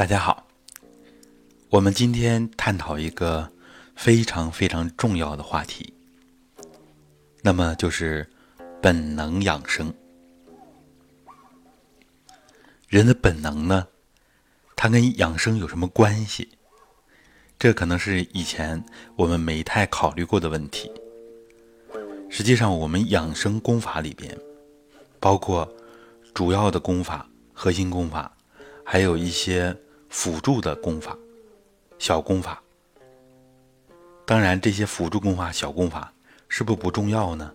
大家好，我们今天探讨一个非常非常重要的话题，那么就是本能养生。人的本能呢，它跟养生有什么关系？这可能是以前我们没太考虑过的问题。实际上，我们养生功法里边，包括主要的功法、核心功法，还有一些辅助的功法、小功法。当然，这些辅助功法、小功法是不是不重要呢？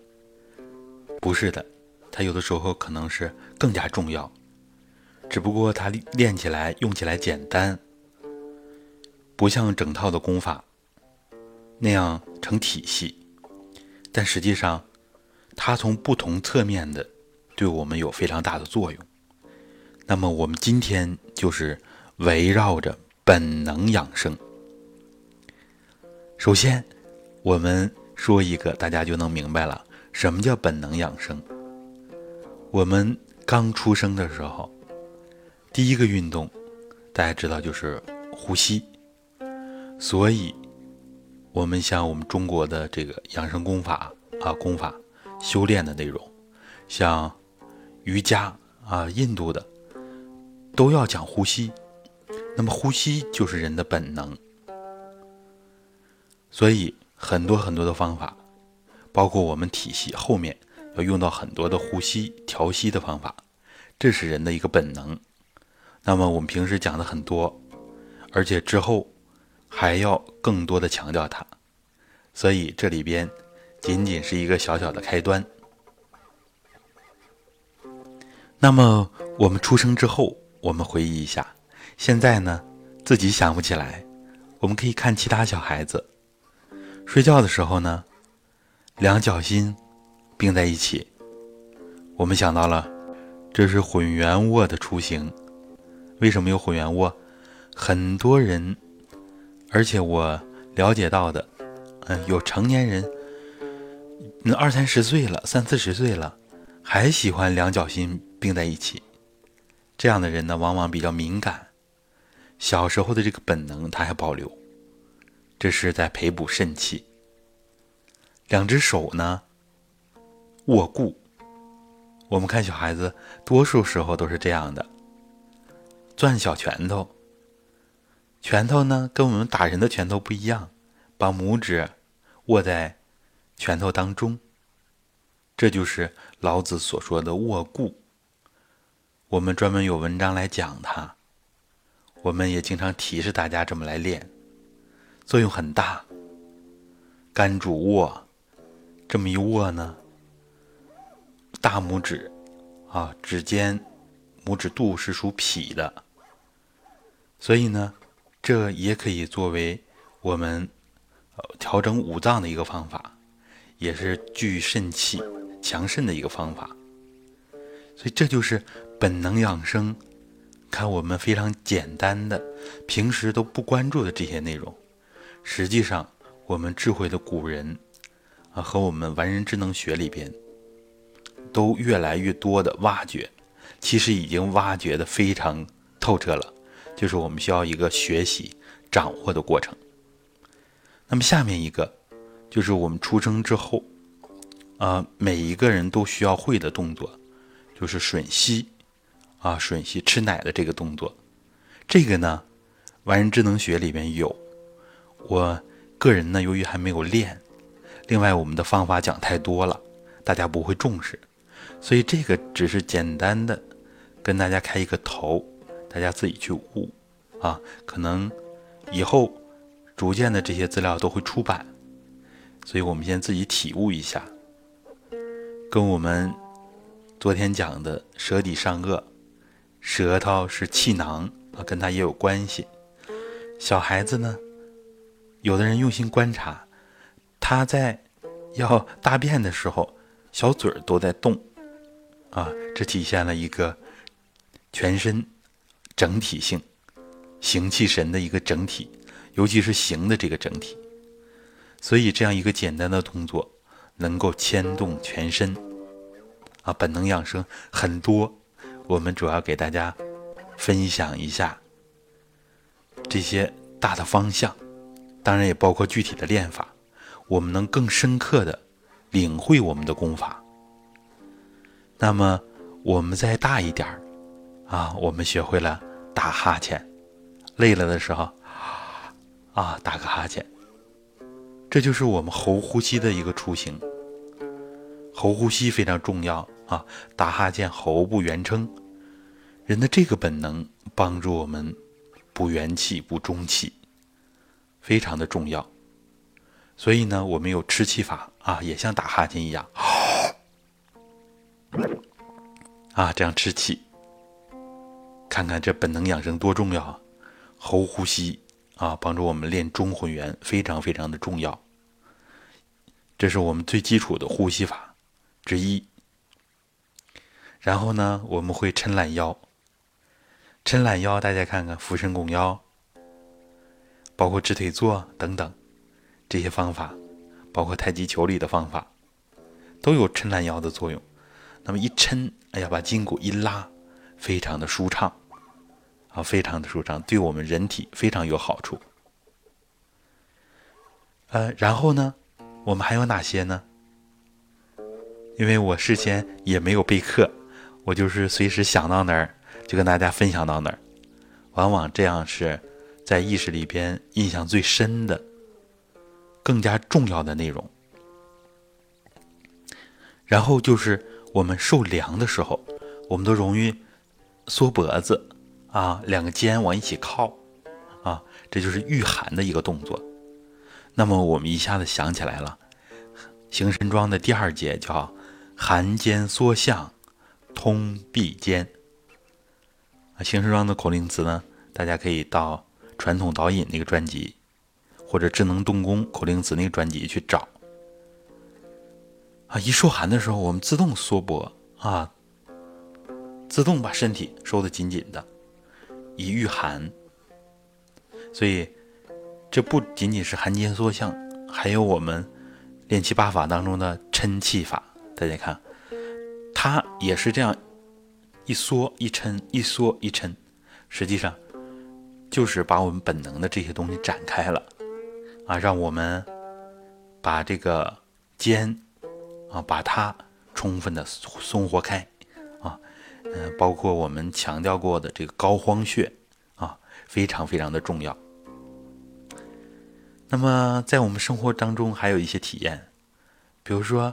不是的，它有的时候可能是更加重要，只不过它练起来、用起来简单。不像整套的功法那样成体系，但实际上，它从不同侧面的对我们有非常大的作用。那么，我们今天就是围绕着本能养生。首先，我们说一个，大家就能明白了，什么叫本能养生。我们刚出生的时候，第一个运动，大家知道就是呼吸。所以，我们像我们中国的这个养生功法啊，功法修炼的内容，像瑜伽啊，印度的都要讲呼吸。那么，呼吸就是人的本能。所以，很多很多的方法，包括我们体系后面要用到很多的呼吸调息的方法，这是人的一个本能。那么，我们平时讲的很多，而且之后。还要更多的强调它，所以这里边仅仅是一个小小的开端。那么我们出生之后，我们回忆一下，现在呢自己想不起来，我们可以看其他小孩子睡觉的时候呢，两脚心并在一起，我们想到了这是混元卧的雏形。为什么有混元卧？很多人。而且我了解到的，嗯，有成年人，那二三十岁了，三四十岁了，还喜欢两脚心并在一起。这样的人呢，往往比较敏感，小时候的这个本能他还保留，这是在培补肾气。两只手呢，握固，我们看小孩子，多数时候都是这样的，攥小拳头。拳头呢，跟我们打人的拳头不一样，把拇指握在拳头当中，这就是老子所说的握固。我们专门有文章来讲它，我们也经常提示大家这么来练，作用很大。肝主卧，这么一握呢，大拇指啊，指尖、拇指肚是属脾的，所以呢。这也可以作为我们调整五脏的一个方法，也是聚肾气、强肾的一个方法。所以这就是本能养生。看我们非常简单的、平时都不关注的这些内容，实际上我们智慧的古人啊和我们完人智能学里边都越来越多的挖掘，其实已经挖掘的非常透彻了。就是我们需要一个学习、掌握的过程。那么下面一个，就是我们出生之后，啊，每一个人都需要会的动作，就是吮吸，啊，吮吸吃奶的这个动作。这个呢，完人智能学里面有。我个人呢，由于还没有练，另外我们的方法讲太多了，大家不会重视，所以这个只是简单的跟大家开一个头。大家自己去悟，啊，可能以后逐渐的这些资料都会出版，所以我们先自己体悟一下，跟我们昨天讲的舌底上颚，舌头是气囊啊，跟它也有关系。小孩子呢，有的人用心观察，他在要大便的时候，小嘴儿都在动，啊，这体现了一个全身。整体性，形气神的一个整体，尤其是形的这个整体，所以这样一个简单的动作能够牵动全身。啊，本能养生很多，我们主要给大家分享一下。这些大的方向，当然也包括具体的练法，我们能更深刻的领会我们的功法。那么我们再大一点儿啊，我们学会了打哈欠，累了的时候啊打个哈欠，这就是我们喉呼吸的一个雏形。喉呼吸非常重要啊，打哈欠喉部圆撑。人的这个本能帮助我们补元气、补中气，非常的重要。所以呢，我们有吃气法啊，也像打哈欠一样，啊，这样吃气。看看这本能养生多重要啊！喉呼吸啊，帮助我们练中混元，非常非常的重要。这是我们最基础的呼吸法之一。然后呢，我们会抻懒腰。抻懒腰，大家看看俯身拱腰，包括直腿坐等等这些方法，包括太极球里的方法，都有抻懒腰的作用。那么一抻，哎呀，把筋骨一拉，非常的舒畅，啊，非常的舒畅，对我们人体非常有好处。呃，然后呢，我们还有哪些呢？因为我事先也没有备课，我就是随时想到哪儿。就跟大家分享到哪儿，往往这样是在意识里边印象最深的、更加重要的内容。然后就是我们受凉的时候，我们都容易缩脖子啊，两个肩往一起靠啊，这就是御寒的一个动作。那么我们一下子想起来了，行神装的第二节叫寒肩缩向，通臂肩。啊，行神桩的口令词呢？大家可以到传统导引那个专辑，或者智能动功口令词那个专辑去找。啊，一受寒的时候，我们自动缩脖啊，自动把身体收得紧紧的，以御寒。所以，这不仅仅是寒肩缩向，还有我们练气八法当中的抻气法。大家看，它也是这样。一缩一抻，一缩一抻，实际上就是把我们本能的这些东西展开了啊，让我们把这个肩啊，把它充分的松活开啊，嗯，包括我们强调过的这个膏肓穴啊，非常非常的重要。那么在我们生活当中还有一些体验，比如说。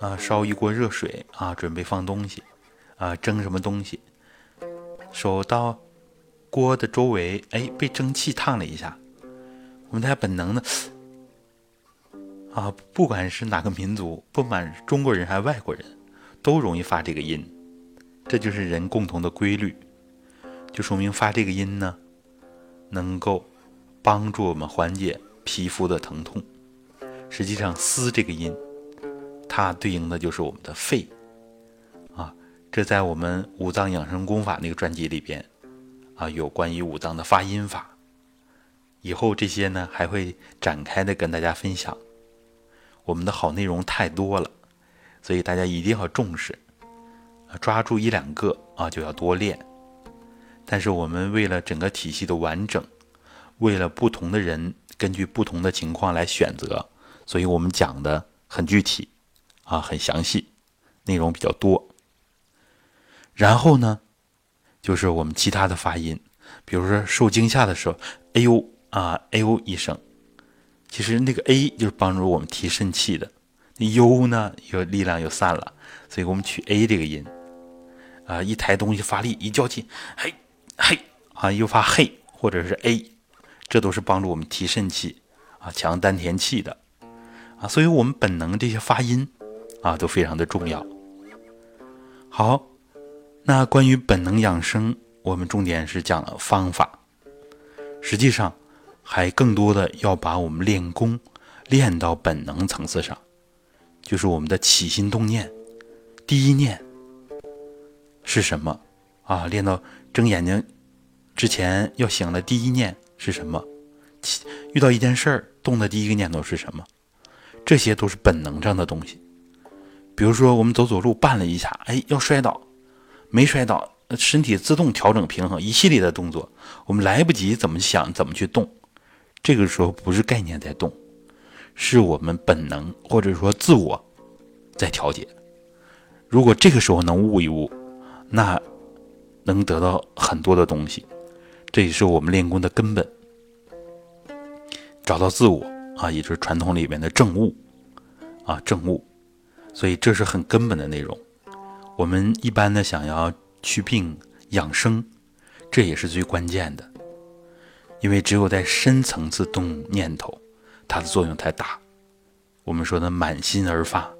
啊，烧一锅热水啊，准备放东西，啊，蒸什么东西？手到锅的周围，哎，被蒸汽烫了一下。我们大家本能的啊，不管是哪个民族，不管中国人还是外国人，都容易发这个音。这就是人共同的规律，就说明发这个音呢，能够帮助我们缓解皮肤的疼痛。实际上，嘶这个音。它对应的就是我们的肺，啊，这在我们五脏养生功法那个专辑里边，啊，有关于五脏的发音法。以后这些呢还会展开的跟大家分享。我们的好内容太多了，所以大家一定要重视，抓住一两个啊就要多练。但是我们为了整个体系的完整，为了不同的人根据不同的情况来选择，所以我们讲的很具体。啊，很详细，内容比较多。然后呢，就是我们其他的发音，比如说受惊吓的时候，哎呦啊，哎呦一声，其实那个 A 就是帮助我们提肾气的，那 U 呢又力量又散了，所以我们取 A 这个音。啊，一抬东西发力，一较劲，嘿嘿啊，又发嘿，或者是 A，这都是帮助我们提肾气啊，强丹田气的啊，所以我们本能这些发音。啊，都非常的重要。好，那关于本能养生，我们重点是讲了方法，实际上还更多的要把我们练功练到本能层次上，就是我们的起心动念，第一念是什么啊？练到睁眼睛之前要醒了，第一念是什么？遇到一件事儿，动的第一个念头是什么？这些都是本能上的东西。比如说，我们走走路绊了一下，哎，要摔倒，没摔倒，身体自动调整平衡，一系列的动作，我们来不及怎么想怎么去动。这个时候不是概念在动，是我们本能或者说自我在调节。如果这个时候能悟一悟，那能得到很多的东西。这也是我们练功的根本，找到自我啊，也就是传统里面的正悟啊，正悟。所以这是很根本的内容。我们一般的，想要祛病养生，这也是最关键的。因为只有在深层次动念头，它的作用才大。我们说的满心而发，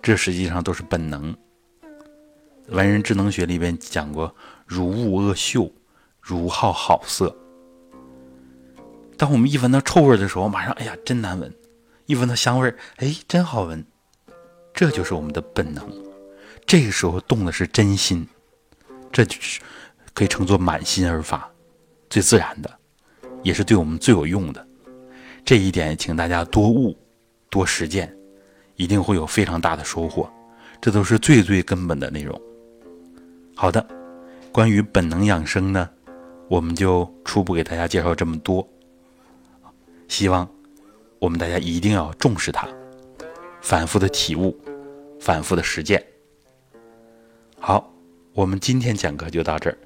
这实际上都是本能。文人智能学里边讲过：“如恶恶嗅，如好好色。”当我们一闻到臭味的时候，马上哎呀，真难闻；一闻到香味哎，真好闻。这就是我们的本能。这个时候动的是真心，这就是可以称作满心而发。最自然的，也是对我们最有用的。这一点，请大家多悟、多实践，一定会有非常大的收获。这都是最最根本的内容。好的，关于本能养生呢，我们就初步给大家介绍这么多。希望我们大家一定要重视它，反复的体悟，反复的实践。好，我们今天讲课就到这儿。